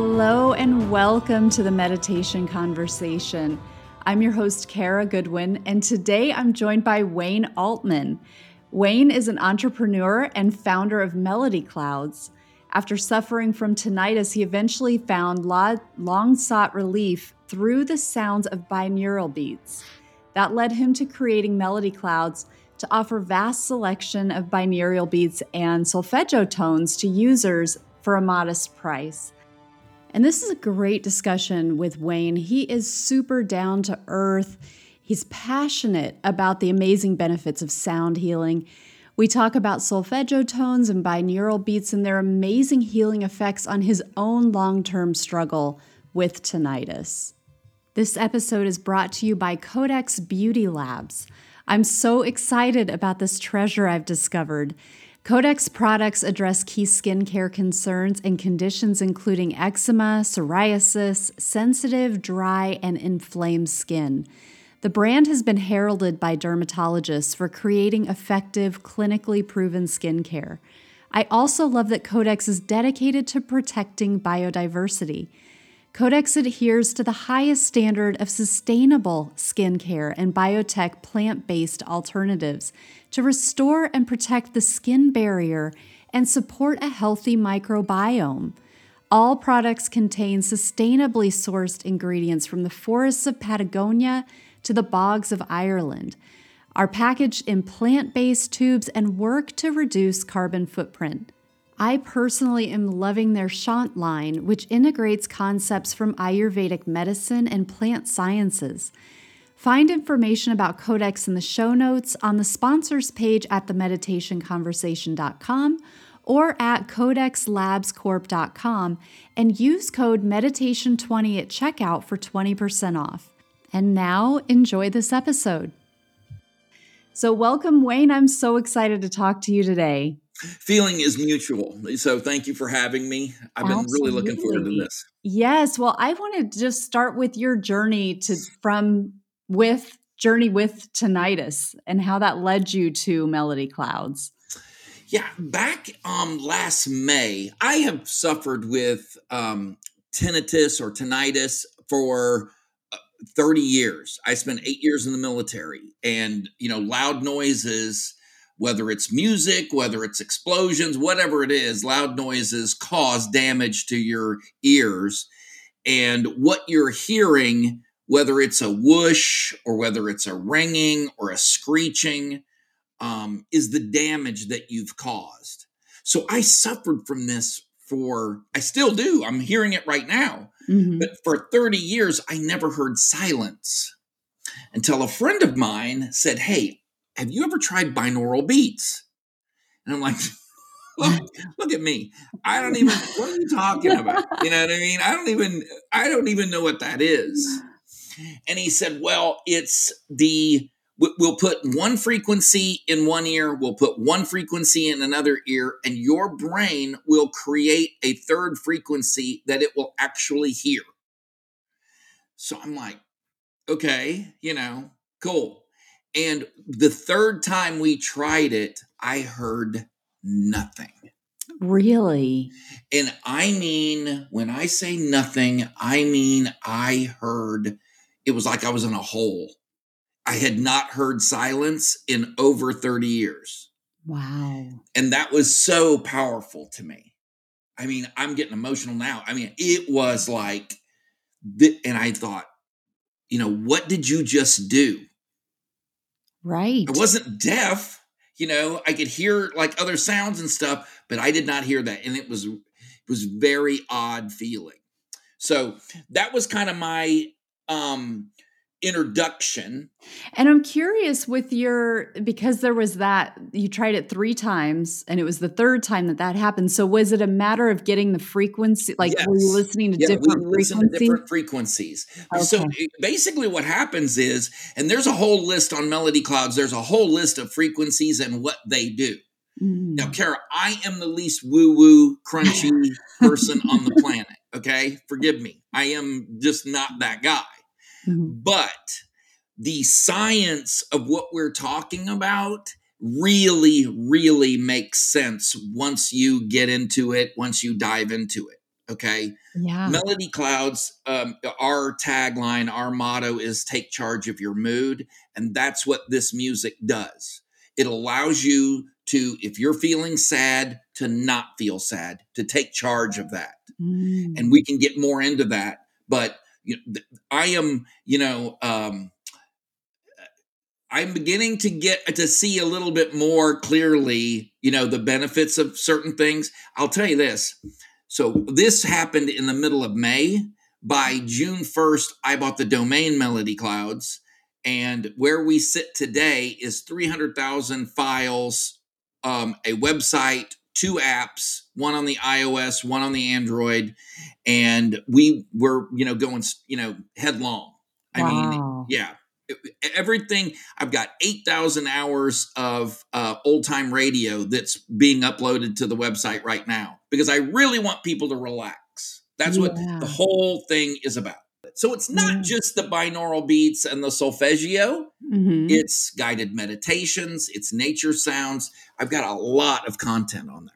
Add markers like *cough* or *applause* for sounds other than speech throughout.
Hello, and welcome to the Meditation Conversation. I'm your host, Kara Goodwin, and today I'm joined by Wayne Altman. Wayne is an entrepreneur and founder of Melody Clouds. After suffering from tinnitus, he eventually found long sought relief through the sounds of binaural beats. That led him to creating Melody Clouds to offer vast selection of binaural beats and solfeggio tones to users for a modest price. And this is a great discussion with Wayne. He is super down to earth. He's passionate about the amazing benefits of sound healing. We talk about solfeggio tones and binaural beats and their amazing healing effects on his own long term struggle with tinnitus. This episode is brought to you by Codex Beauty Labs. I'm so excited about this treasure I've discovered. Codex products address key skincare concerns and conditions including eczema, psoriasis, sensitive, dry, and inflamed skin. The brand has been heralded by dermatologists for creating effective, clinically proven skincare. I also love that Codex is dedicated to protecting biodiversity. Codex adheres to the highest standard of sustainable skincare and biotech plant based alternatives to restore and protect the skin barrier and support a healthy microbiome. All products contain sustainably sourced ingredients from the forests of Patagonia to the bogs of Ireland, are packaged in plant based tubes, and work to reduce carbon footprint. I personally am loving their Shaant line, which integrates concepts from Ayurvedic medicine and plant sciences. Find information about Codex in the show notes on the sponsors page at themeditationconversation.com or at codexlabscorp.com and use code meditation20 at checkout for 20% off. And now enjoy this episode. So, welcome, Wayne. I'm so excited to talk to you today feeling is mutual. So thank you for having me. I've been really looking forward to this. Yes. Well, I want to just start with your journey to from with journey with tinnitus and how that led you to Melody Clouds. Yeah, back um last May, I have suffered with um tinnitus or tinnitus for uh, 30 years. I spent 8 years in the military and you know loud noises whether it's music, whether it's explosions, whatever it is, loud noises cause damage to your ears. And what you're hearing, whether it's a whoosh or whether it's a ringing or a screeching, um, is the damage that you've caused. So I suffered from this for, I still do. I'm hearing it right now. Mm-hmm. But for 30 years, I never heard silence until a friend of mine said, Hey, have you ever tried binaural beats? And I'm like, *laughs* look, *laughs* look at me. I don't even, what are you talking about? *laughs* You know what I mean? I don't even, I don't even know what that is. And he said, well, it's the, we'll put one frequency in one ear, we'll put one frequency in another ear, and your brain will create a third frequency that it will actually hear. So I'm like, okay, you know, cool. And the third time we tried it, I heard nothing. Really? And I mean, when I say nothing, I mean I heard it was like I was in a hole. I had not heard silence in over 30 years. Wow. And that was so powerful to me. I mean, I'm getting emotional now. I mean, it was like, and I thought, you know, what did you just do? Right. I wasn't deaf. You know, I could hear like other sounds and stuff, but I did not hear that. And it was it was very odd feeling. So that was kind of my um introduction. And I'm curious with your because there was that you tried it 3 times and it was the third time that that happened. So was it a matter of getting the frequency like yes. were you listening to yeah, different we frequencies? To different frequencies. Okay. So basically what happens is and there's a whole list on Melody Clouds there's a whole list of frequencies and what they do. Mm. Now, Kara, I am the least woo woo, crunchy person on the *laughs* planet. Okay. Forgive me. I am just not that guy. Mm-hmm. But the science of what we're talking about really, really makes sense once you get into it, once you dive into it. Okay. Yeah. Melody Clouds, um, our tagline, our motto is take charge of your mood. And that's what this music does. It allows you to, if you're feeling sad, to not feel sad, to take charge of that. Mm. And we can get more into that. But you know, I am, you know, um, I'm beginning to get to see a little bit more clearly, you know, the benefits of certain things. I'll tell you this. So this happened in the middle of May. By June 1st, I bought the domain Melody Clouds. And where we sit today is 300,000 files, um, a website, two apps, one on the iOS, one on the Android. And we were, you know, going, you know, headlong. I mean, yeah, everything. I've got 8,000 hours of uh, old time radio that's being uploaded to the website right now because I really want people to relax. That's what the whole thing is about. So it's not Yeah. just the binaural beats and the solfeggio, Mhm. it's guided meditations, it's nature sounds. I've got a lot of content on there.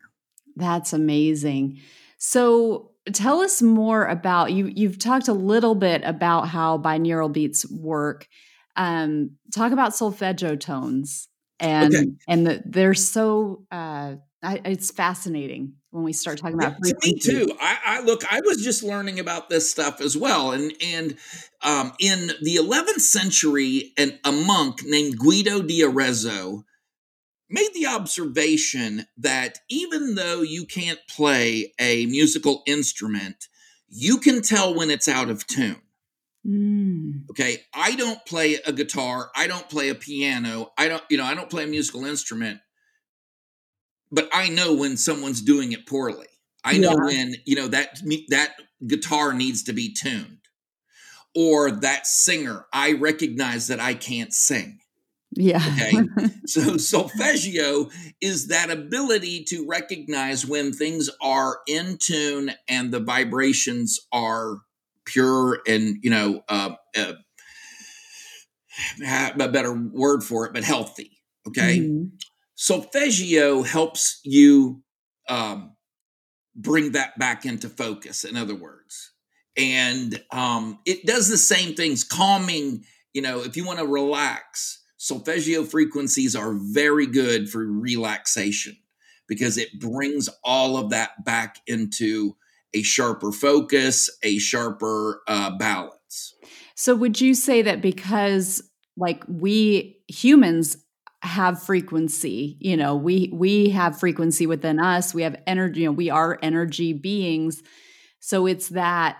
That's amazing. So tell us more about you. You've talked a little bit about how binaural beats work. Um, talk about solfeggio tones, and Okay. and the, they're so. Uh, I, it's fascinating when we start talking Yeah, about to me too. I, I look. I was just learning about this stuff as well, and and um, in the 11th century, and a monk named Guido di Arezzo made the observation that even though you can't play a musical instrument, you can tell when it's out of tune. Mm, Okay, I don't play a guitar, I don't play a piano, I don't, you know, I don't play a musical instrument, but I know when someone's doing it poorly. I know Yeah. when, you know, that that guitar needs to be tuned. Or that singer, I recognize that I can't sing. yeah. Okay. *laughs* So solfeggio is that ability to recognize when things are in tune and the vibrations are pure and you know uh, *sighs* uh, a better word for it, but healthy. Okay. Mhm. Solfeggio helps you um, bring that back into focus. In other words, and um, it does the same things, calming. You know, if you want to relax, solfeggio frequencies are very good for relaxation because it brings all of that back into a sharper focus, a sharper uh, balance. So would you say that because like we humans have frequency, you know, we we have frequency within us, we have energy, you know, we are energy beings. So it's that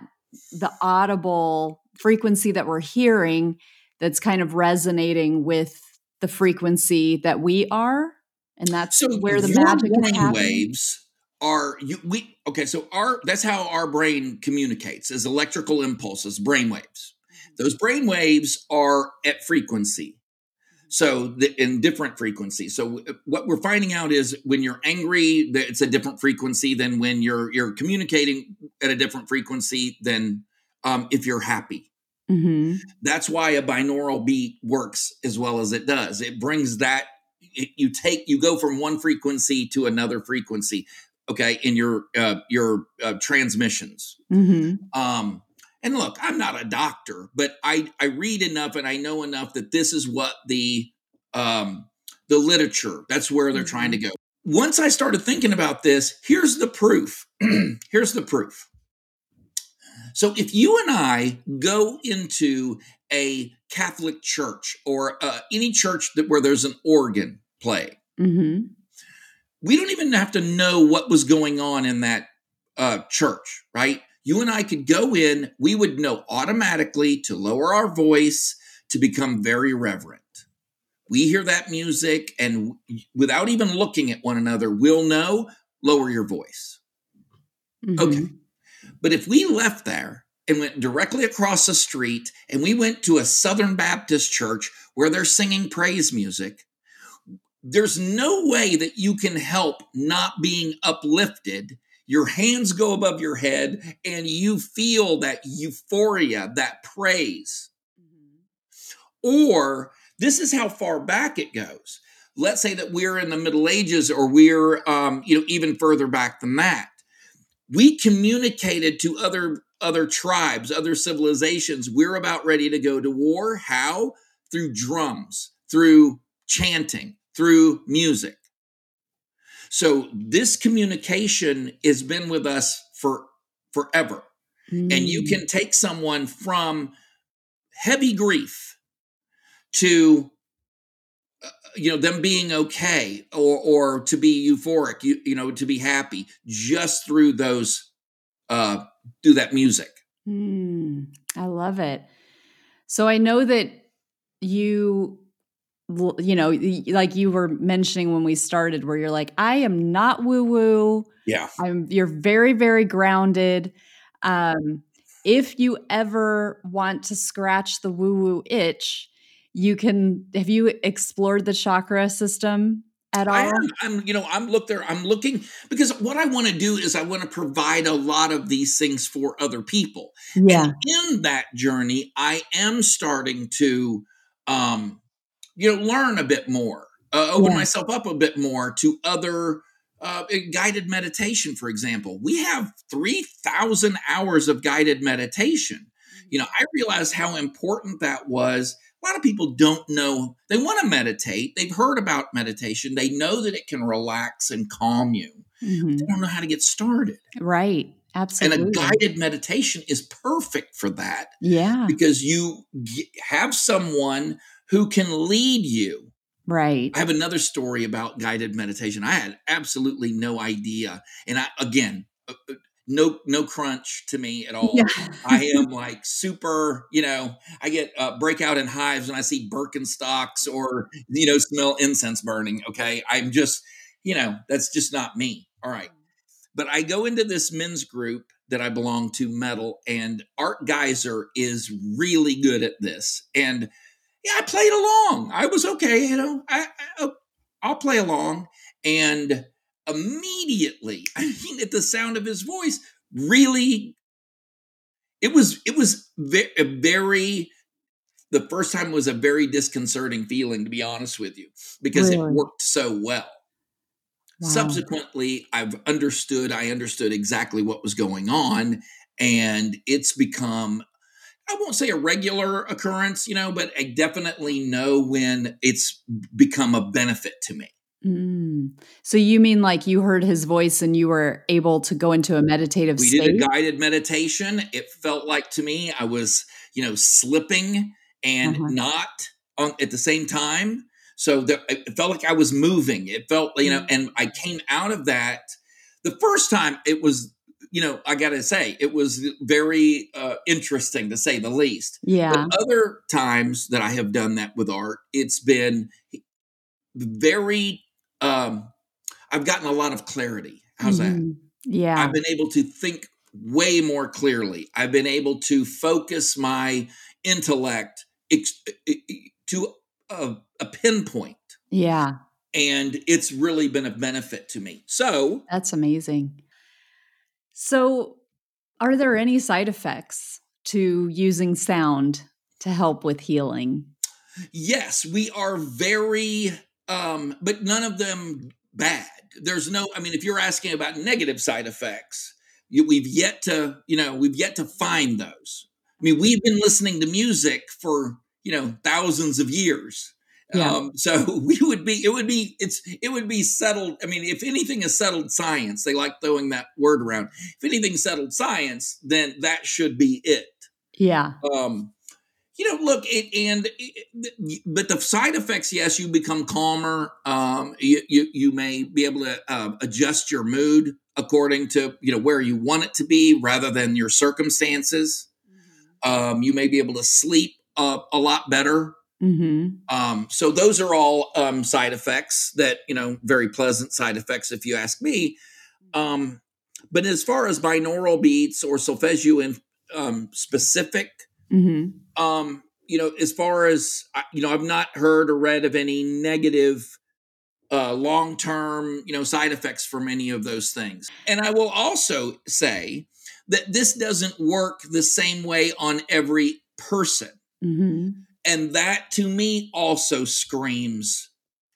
the audible frequency that we're hearing that's kind of resonating with the frequency that we are and that's So where the magic is happening. waves are you we okay so our that's how our brain communicates as electrical impulses brain waves those brain waves are at frequency so the, in different frequencies so what we're finding out is when you're angry that it's a different frequency than when you're you're communicating at a different frequency than um, if you're happy Mhm. that's why a binaural beat works as well as it does it brings that it, you take you go from one frequency to another frequency okay in your uh, your uh, transmissions Mhm. um and look i'm not a doctor but i i read enough and i know enough that this is what the um the literature that's where they're trying to go once i started thinking about this here's the proof *clears throat* here's the proof so if you and I go into a Catholic church or uh, any church that where there's an organ play, Mhm. we don't even have to know what was going on in that uh, church, right? You and I could go in, we would know automatically to lower our voice to become very reverent. We hear that music, and without even looking at one another, we'll know lower your voice. Okay. Mhm. But if we left there and went directly across the street and we went to a Southern Baptist church where they're singing praise music, there's no way that you can help not being uplifted. Your hands go above your head and you feel that euphoria, that praise. Or this is how far back it goes. Let's say that we're in the Middle Ages or we're um, you know even further back than that we communicated to other other tribes, other civilizations, we're about ready to go to war. How? Through drums, through chanting, through music. So this communication has been with us for forever. Mm. And you can take someone from heavy grief to uh, you know them being okay or or to be euphoric you, you know to be happy just through those uh do that music mm, i love it so i know that you you know like you were mentioning when we started where you're like i am not woo woo yeah i'm you're very very grounded um if you ever want to scratch the woo woo itch, you can have you explored the chakra system at all? I am, I'm, you know, I'm look there. I'm looking because what I want to do is I want to provide a lot of these things for other people. Yeah. And in that journey, I am starting to, um, you know, learn a bit more, uh, open yeah. myself up a bit more to other uh, guided meditation, for example. We have 3,000 hours of guided meditation. You know, I realized how important that was. A lot of people don't know, they want to meditate. They've heard about meditation, they know that it can relax and calm you. Mm-hmm. They don't know how to get started. Right. Absolutely. And a guided meditation is perfect for that. Yeah. Because you have someone who can lead you Right. I have another story about guided meditation. I had absolutely no idea. And I, again, uh, uh, no no crunch to me at all. Yeah. I *laughs* am like super, you know, I get uh, breakout in hives when I see Birkenstocks or you know smell incense burning, okay? I'm just, you know, that's just not me. All right. But I go into this men's group that I belong to, Metal, and Art Geyser is really good at this. And yeah, I played along. I was okay, you know. I, I oh, I'll play along, and immediately, *laughs* I mean, at the sound of his voice, really, it was it was very, very the first time was a very disconcerting feeling, to be honest with you, because really? it worked so well. Wow. Subsequently, I've understood, I understood exactly what was going on, and it's become I won't say a regular occurrence, you know, but I definitely know when it's become a benefit to me. Mm. So you mean like you heard his voice and you were able to go into a meditative we state? did a guided meditation. It felt like to me I was, you know, slipping and uh-huh. not on, at the same time. So there, it felt like I was moving. It felt, you know, mm. and I came out of that. The first time it was you know, I got to say, it was very uh, interesting to say the least. Yeah. But other times that I have done that with art, it's been very, um, I've gotten a lot of clarity. How's mm-hmm. that? Yeah. I've been able to think way more clearly. I've been able to focus my intellect ex- to a, a pinpoint. Yeah. And it's really been a benefit to me. So that's amazing. So, are there any side effects to using sound to help with healing? Yes, we are very, um, but none of them bad. There's no, I mean, if you're asking about negative side effects, we've yet to, you know, we've yet to find those. I mean, we've been listening to music for, you know, thousands of years. Yeah. Um, so *laughs* we would be, it would be, it's, it would be settled. I mean, if anything is settled science, they like throwing that word around. If anything settled science, then that should be it. Yeah. Um, you know, look, it, and it, but the side effects, yes, you become calmer. Um, you, you, you may be able to uh, adjust your mood according to you know where you want it to be, rather than your circumstances. Mm-hmm. Um, you may be able to sleep uh, a lot better Mm-hmm. Um, so those are all um, side effects that you know, very pleasant side effects, if you ask me. Um, but as far as binaural beats or solfeggio in um, specific, mm-hmm. um, you know, as far as you know, I've not heard or read of any negative uh, long term, you know, side effects from any of those things. And I will also say that this doesn't work the same way on every person. Mm-hmm and that to me also screams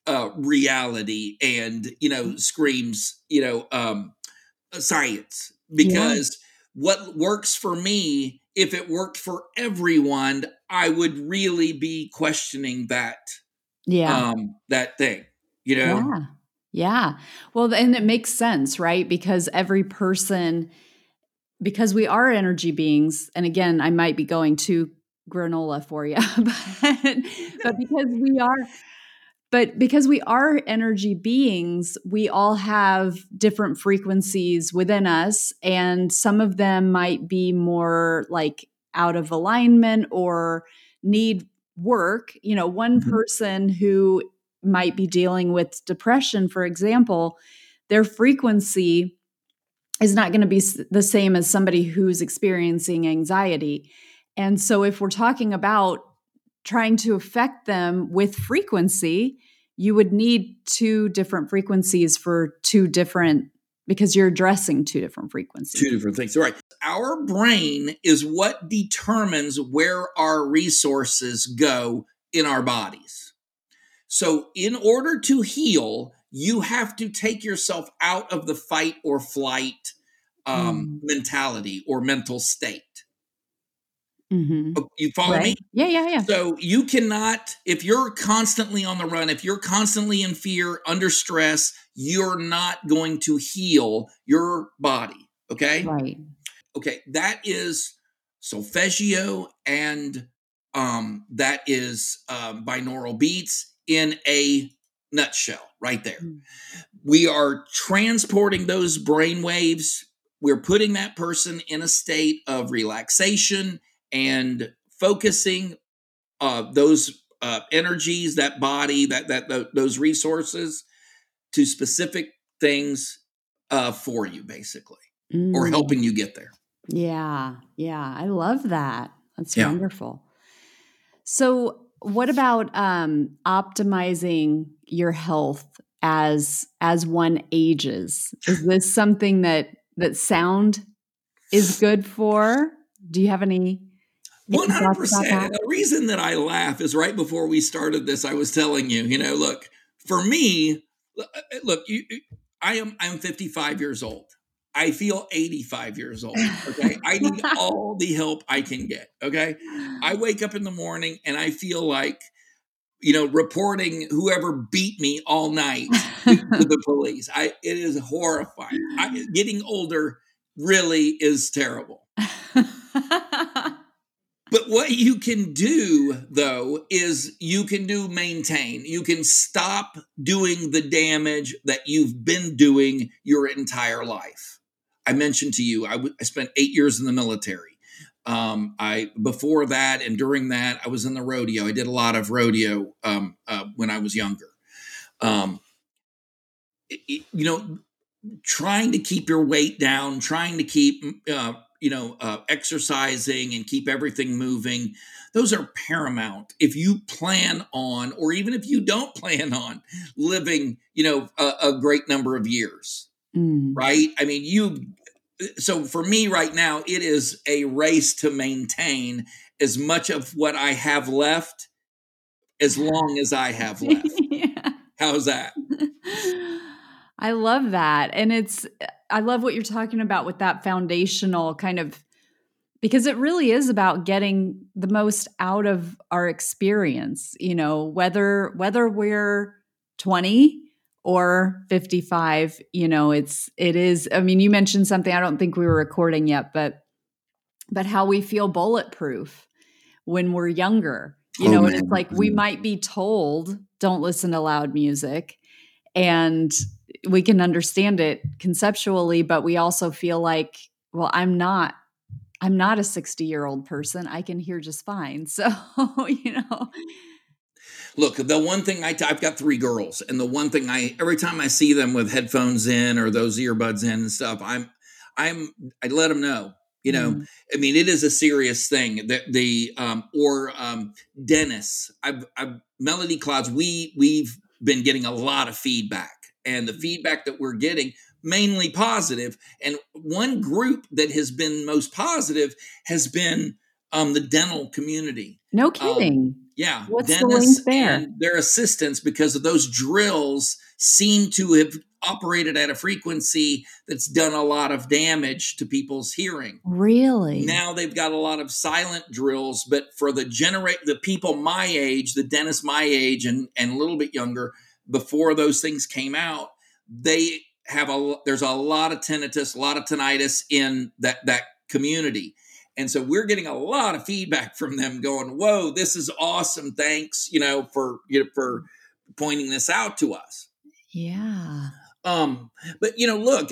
uh, reality and you know screams you know um, science because yeah. what works for me, if it worked for everyone, I would really be questioning that. Yeah. Um, that thing, you know? Yeah. Yeah. Well, and it makes sense, right? Because every person, because we are energy beings, and again, I might be going to granola for you, *laughs* but, but *laughs* because we are but because we are energy beings, we all have different frequencies within us. And some of them might be more like out of alignment or need work. You know, one mm-hmm. person who might be dealing with depression, for example, their frequency is not going to be the same as somebody who's experiencing anxiety. And so, if we're talking about trying to affect them with frequency, you would need two different frequencies for two different because you're addressing two different frequencies. Two different things. Right. Our brain is what determines where our resources go in our bodies. So, in order to heal, you have to take yourself out of the fight or flight um, mm. mentality or mental state. Mm-hmm. Oh, you follow right. me? Yeah, yeah, yeah. So you cannot, if you're constantly on the run, if you're constantly in fear, under stress, you're not going to heal your body. Okay. Right. Okay. That is solfeggio and um, that is um, binaural beats in a nutshell right there. Mm. We are transporting those brain waves. We're putting that person in a state of relaxation and focusing uh, those uh, energies, that body, that that those resources to specific things uh, for you, basically, mm. or helping you get there. Yeah, yeah, I love that. That's yeah. wonderful. So, what about um, optimizing your health as as one ages? Is this something that that sound is good for? Do you have any one hundred percent. The reason that I laugh is right before we started this, I was telling you, you know, look for me, uh, uh, look, you, I am I'm 55 years old. I feel 85 years old. Okay, I *laughs* need all the help I can get. Okay, I wake up in the morning and I feel like you know, reporting whoever beat me all night to the *laughs* police. I it is horrifying. I, getting older really is terrible. *laughs* But what you can do, though, is you can do maintain. You can stop doing the damage that you've been doing your entire life. I mentioned to you, I, w- I spent eight years in the military. Um, I before that and during that, I was in the rodeo. I did a lot of rodeo um, uh, when I was younger. Um, it, you know, trying to keep your weight down, trying to keep uh, you know, uh, exercising and keep everything moving, those are paramount. If you plan on, or even if you don't plan on living, you know, a, a great number of years, mm. right? I mean, you, so for me right now, it is a race to maintain as much of what I have left as long as I have *laughs* left. yeah. How's that? I love that. And it's, I love what you're talking about with that foundational kind of, because it really is about getting the most out of our experience, you know, whether, whether we're 20 or 55, you know, it's, it is, I mean, you mentioned something, I don't think we were recording yet, but, but how we feel bulletproof when we're younger, you oh, know, man. it's like we mm-hmm. might be told, don't listen to loud music. And we can understand it conceptually, but we also feel like, well, I'm not I'm not a 60 year old person. I can hear just fine. *laughs* So, you know. Look, the one thing I t- I've got three girls, and the one thing I every time I see them with headphones in or those earbuds in and stuff, I'm I'm I let them know. You know, mm. I mean, it is a serious thing. That the um, or um, Dennis, I've, I've Melody Clouds. We we've been getting a lot of feedback and the feedback that we're getting mainly positive and one group that has been most positive has been um, the dental community no um, kidding um, Yeah, what's the there? And their assistants, because of those drills, seem to have operated at a frequency that's done a lot of damage to people's hearing. Really? Now they've got a lot of silent drills, but for the generate the people my age, the dentists my age and and a little bit younger, before those things came out, they have a there's a lot of tinnitus, a lot of tinnitus in that that community. And so we're getting a lot of feedback from them going, "Whoa, this is awesome. Thanks, you know, for you know, for pointing this out to us." Yeah. Um, but you know, look,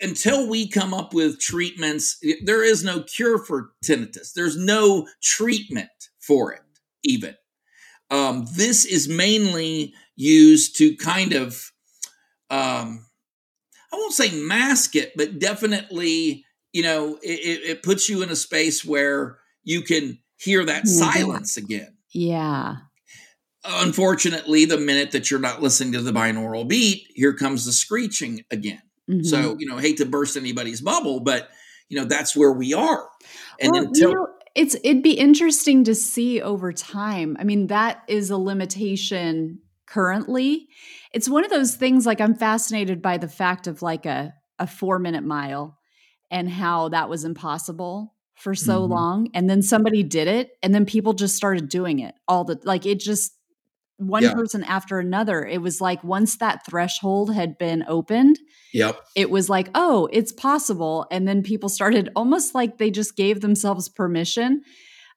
until we come up with treatments, there is no cure for tinnitus. There's no treatment for it, even. Um, this is mainly used to kind of, um, I won't say mask it, but definitely you know, it, it puts you in a space where you can hear that silence again. Yeah. Unfortunately, the minute that you're not listening to the binaural beat, here comes the screeching again. Mm-hmm. So, you know, hate to burst anybody's bubble, but you know, that's where we are. And well, then you know, it's it'd be interesting to see over time. I mean, that is a limitation currently. It's one of those things like I'm fascinated by the fact of like a a 4 minute mile and how that was impossible for so mm-hmm. long and then somebody did it and then people just started doing it all the like it just one yeah. person after another it was like once that threshold had been opened yep it was like oh it's possible and then people started almost like they just gave themselves permission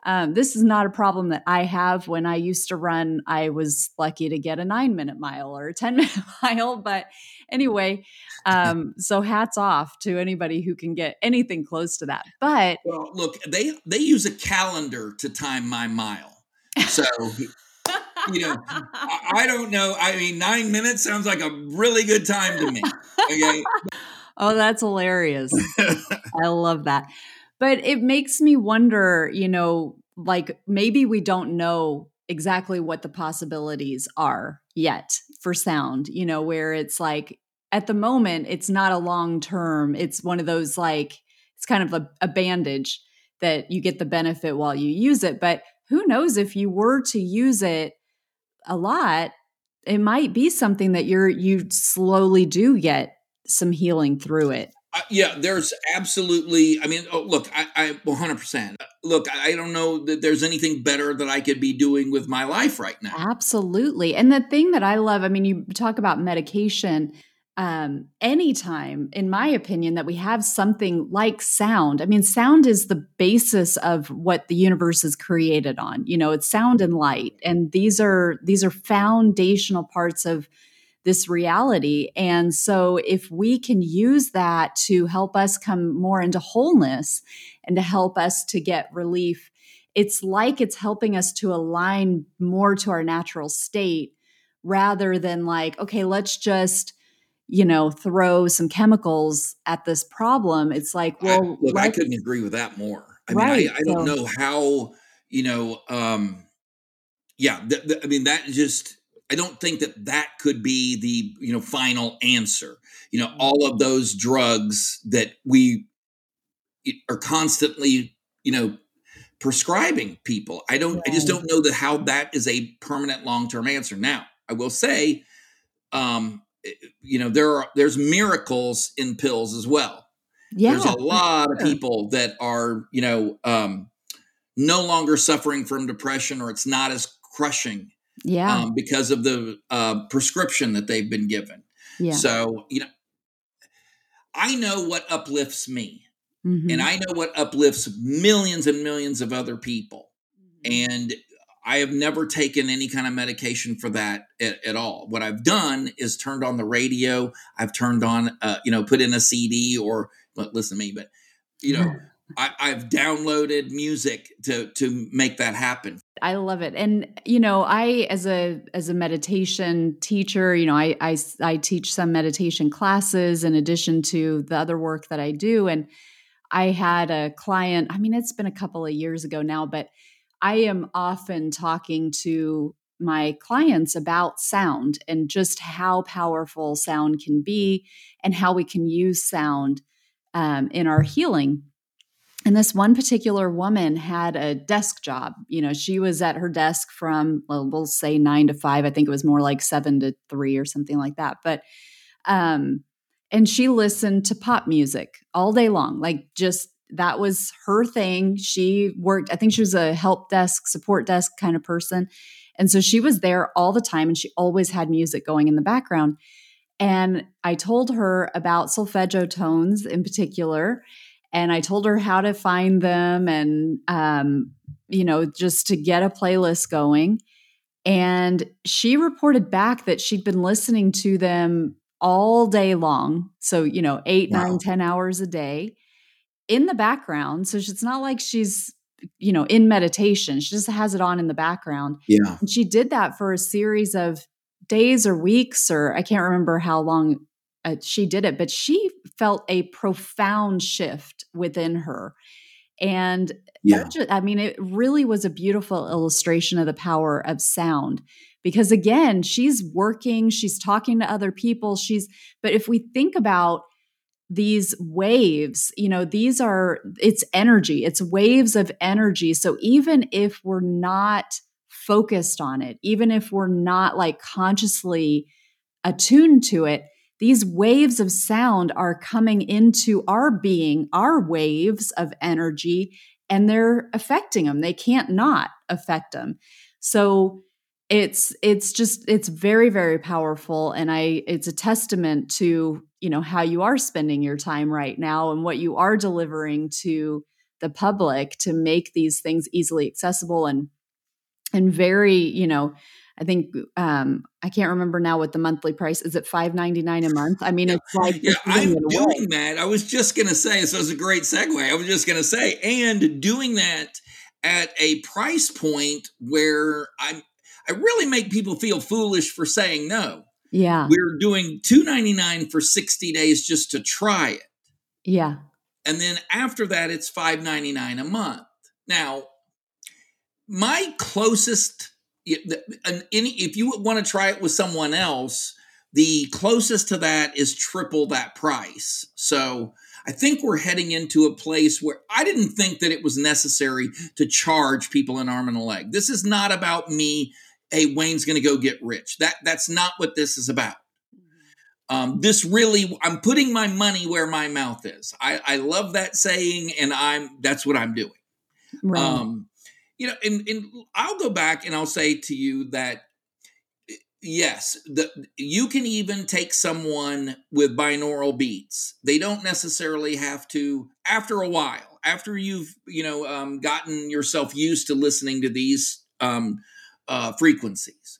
um, this is not a problem that I have. When I used to run, I was lucky to get a nine minute mile or a 10 *laughs* minute mile. But anyway, um, so hats off to anybody who can get anything close to that. But well, look, they they use a calendar to time my mile. So you know, I, *laughs* I don't know. I mean, nine minutes sounds like a really good time to me. Okay. *laughs* oh, that's hilarious. I love that. But it makes me wonder, you know, like maybe we don't know exactly what the possibilities are yet for sound, you know, where it's like at the moment, it's not a long term. It's one of those like, it's kind of a, a bandage that you get the benefit while you use it. But who knows if you were to use it a lot, it might be something that you're, you slowly do get some healing through it. Uh, yeah, there's absolutely. I mean, oh, look, I, I 100%. Look, I don't know that there's anything better that I could be doing with my life right now. Absolutely. And the thing that I love, I mean, you talk about medication. Um, anytime, in my opinion, that we have something like sound. I mean, sound is the basis of what the universe is created on. You know, it's sound and light, and these are these are foundational parts of this reality. And so, if we can use that to help us come more into wholeness and to help us to get relief, it's like it's helping us to align more to our natural state rather than like, okay, let's just you know throw some chemicals at this problem. It's like well I, look i couldn't agree with that more. I right, mean i, I don't so, know how you know um yeah th- th- i mean that just I don't think that that could be the you know final answer. You know, all of those drugs that we are constantly you know prescribing people. I don't. I just don't know that how that is a permanent long term answer. Now, I will say, um, eh, you know, there are there's miracles in pills as well. Yeah, there's a lot of people that are you know um, no longer suffering from depression, or it's not as crushing yeah um, because of the uh, prescription that they've been given yeah so you know i know what uplifts me mm-hmm. and i know what uplifts millions and millions of other people mm-hmm. and i have never taken any kind of medication for that at, at, all what i've done is turned on the radio i've turned on uh, you know put in a cd or but listen to me but you know *laughs* I, have downloaded music to to make that happen. I love it, and you know, I as a as a meditation teacher, you know, I I, I teach some meditation classes in addition to the other work that I do, and I had a client. I mean, it's been a couple of years ago now, but I am often talking to my clients about sound and just how powerful sound can be, and how we can use sound um, in our healing and this one particular woman had a desk job. You know, she was at her desk from, well, we'll say nine to five. I think it was more like seven to three or something like that. But, um, and she listened to pop music all day long, like just that was her thing. She worked, I think she was a help desk, support desk kind of person. And so she was there all the time and she always had music going in the background. And I told her about solfeggio tones in particular and I told her how to find them and um, you know just to get a playlist going. And she reported back that she'd been listening to them all day long. So, you know, eight, wow. nine, ten hours a day in the background. So it's not like she's, you know, in meditation. She just has it on in the background. Yeah. And she did that for a series of days or weeks, or I can't remember how long uh, she did it, but she felt a profound shift within her. And yeah. Just, I mean, it really was a beautiful illustration of the power of sound because again, she's working, she's talking to other people, she's, but if we think about these waves, you know, these are, it's energy, it's waves of energy. So even if we're not focused on it, even if we're not like consciously attuned to it, these waves of sound are coming into our being, our waves of energy, and they're affecting them. They can't not affect them. So it's it's just it's very very powerful and i it's a testament to you know how you are spending your time right now and what you are delivering to the public to make these things easily accessible and and very you know I think um, I can't remember now what the monthly price is. It five ninety nine a month. I mean, it's like yeah, I'm doing that. I was just gonna say so. It's a great segue. I was just gonna say, and doing that at a price point where I'm, I really make people feel foolish for saying no. Yeah, we're doing two ninety nine for sixty days just to try it. Yeah, and then after that, it's five ninety nine a month. Now, my closest if you want to try it with someone else, the closest to that is triple that price. So I think we're heading into a place where I didn't think that it was necessary to charge people an arm and a leg. This is not about me. Hey, Wayne's going to go get rich. That that's not what this is about. Mm-hmm. Um, this really, I'm putting my money where my mouth is. I, I love that saying, and I'm that's what I'm doing. Right. Um, you know, and, and I'll go back and I'll say to you that yes, the, you can even take someone with binaural beats. They don't necessarily have to. After a while, after you've you know um, gotten yourself used to listening to these um, uh, frequencies,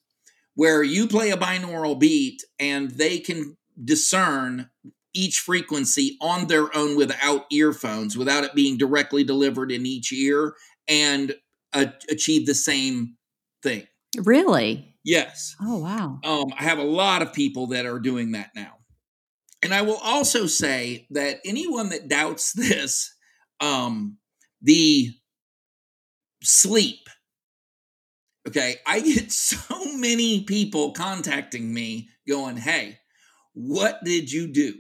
where you play a binaural beat and they can discern each frequency on their own without earphones, without it being directly delivered in each ear, and achieve the same thing. Really? Yes. Oh wow. Um, I have a lot of people that are doing that now, and I will also say that anyone that doubts *laughs* this, um, the sleep. Okay, I get *laughs* so many people contacting me going, "Hey, what did you do?"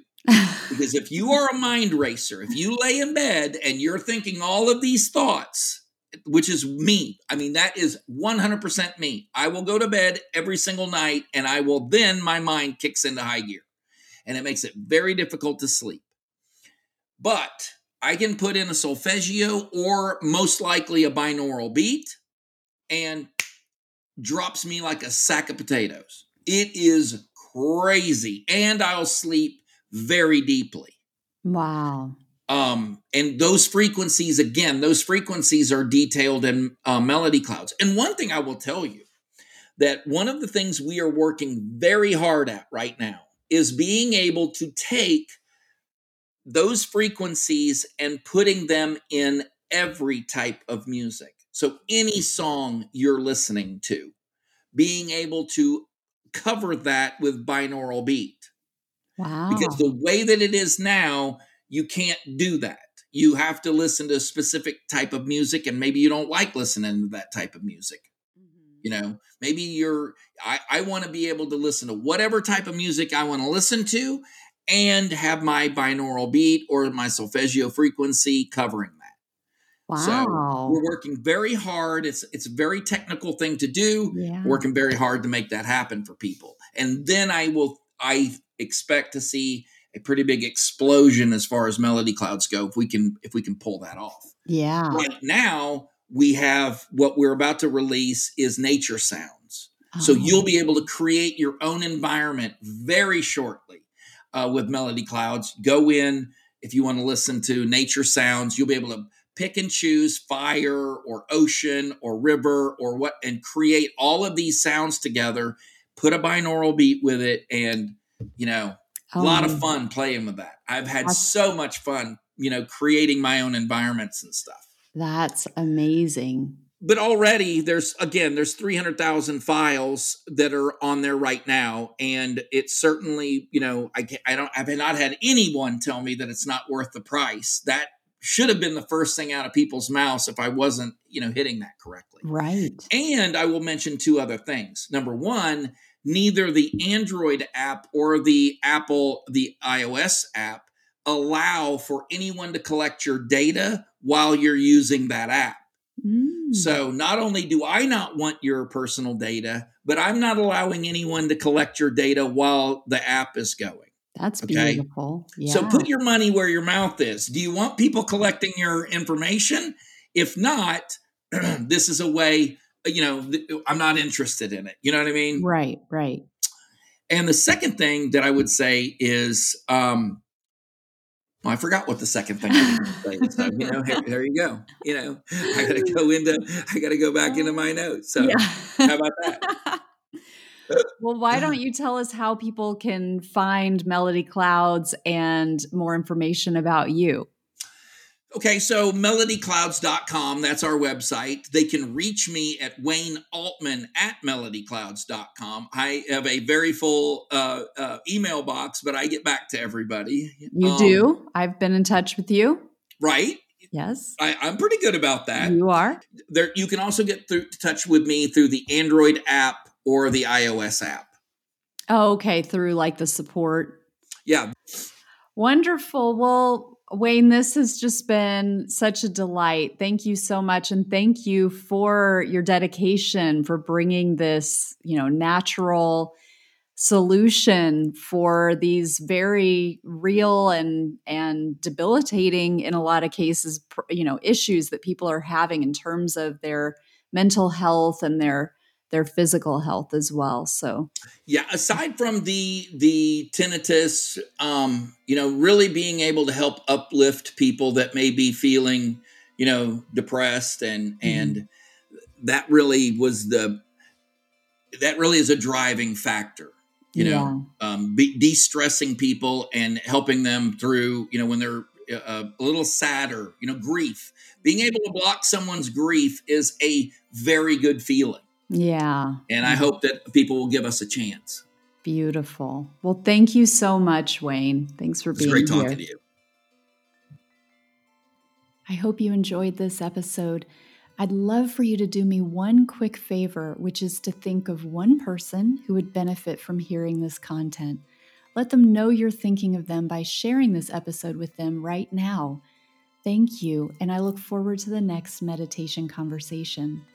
because if you are a mind racer, if you lay in bed and you're thinking all of these thoughts, which is me. I mean, that is 100% me. I will go to bed every single night and I will then, my mind kicks into high gear and it makes it very difficult to sleep. But I can put in a solfeggio or most likely a binaural beat and drops me like a sack of potatoes. It is crazy. And I'll sleep very deeply. Wow. Um, and those frequencies, again, those frequencies are detailed in uh, melody clouds. And one thing I will tell you that one of the things we are working very hard at right now is being able to take those frequencies and putting them in every type of music. So, any song you're listening to, being able to cover that with binaural beat. Wow. Because the way that it is now, you can't do that. You have to listen to a specific type of music, and maybe you don't like listening to that type of music. Mm-hmm. You know, maybe you're, I, I want to be able to listen to whatever type of music I want to listen to and have my binaural beat or my solfeggio frequency covering that. Wow. So we're working very hard. It's it's a very technical thing to do. Yeah. Working very hard to make that happen for people. And then I will I expect to see a pretty big explosion as far as melody clouds go if we can if we can pull that off. Yeah. Right now we have what we're about to release is nature sounds. So Oh. you'll be able to create your own environment very shortly uh, with Melody Clouds. Go in if you want to listen to nature sounds. You'll be able to pick and choose fire or ocean or river or what, and create all of these sounds together. Put a binaural beat with it, and you know, a lot of um, Oh. fun playing with that. I've had so much fun, you know, creating my own environments and stuff That's amazing. but already there's again there's 300,000 files that are on there right now and it's certainly you know I I don't I've not had anyone tell me that it's not worth the price that should have been the first thing out of people's mouths if I wasn't you know hitting that correctly Right. and I will mention two other things number 1 neither the Android app or the Apple the iOS app allow for anyone to collect your data while you're using that app Mm. so not only do I not want your personal data, but I'm not allowing anyone to collect your data while the app is going. That's okay. beautiful. Yeah. So put your money where your mouth is. Do you want people collecting your information? If not, *clears throat* this is a way, you know, th- I'm not interested in it. You know what I mean? right, right. And the second thing that I would say is, um, well, I forgot what the second thing I was say. So, you know, here, there you go. You know, I got to go into, I got to go back into my notes. So, how about that? *laughs* well, why don't you tell us how people can find Melody Clouds and more information about you? Okay, so melodyclouds.com, that's our website. They can reach me at Wayne Altman at melodyclouds.com. I have a very full uh, uh, email box, but I get back to everybody. You Um, do. I've been in touch with you. Right? Yes. I, I'm pretty good about that. You are. There, you can also get through touch with me through the Android app or the iOS app. Oh, okay. Through like the support. Yeah, Wonderful. Well, Wayne, this has just been such a delight. Thank you so much. And thank you for your dedication for bringing this, you know, natural solution for these very real and and debilitating in a lot of cases you know issues that people are having in terms of their mental health and their their physical health as well so Yeah, aside from the the tinnitus, um, you know, really being able to help uplift people that may be feeling, you know, depressed and and that really was the that really is a driving factor. You know, um, be, de-stressing people and helping them through, you know, when they're uh, a little sadder, you know, grief. Being able to block someone's grief is a very good feeling, yeah and I hope that people will give us a chance. Beautiful. Well, thank you so much, Wayne. Thanks for being great here. Great talking to you. I hope you enjoyed this episode. I'd love for you to do me one quick favor, which is to think of one person who would benefit from hearing this content. Let them know you're thinking of them by sharing this episode with them right now. Thank you, and I look forward to the next meditation conversation.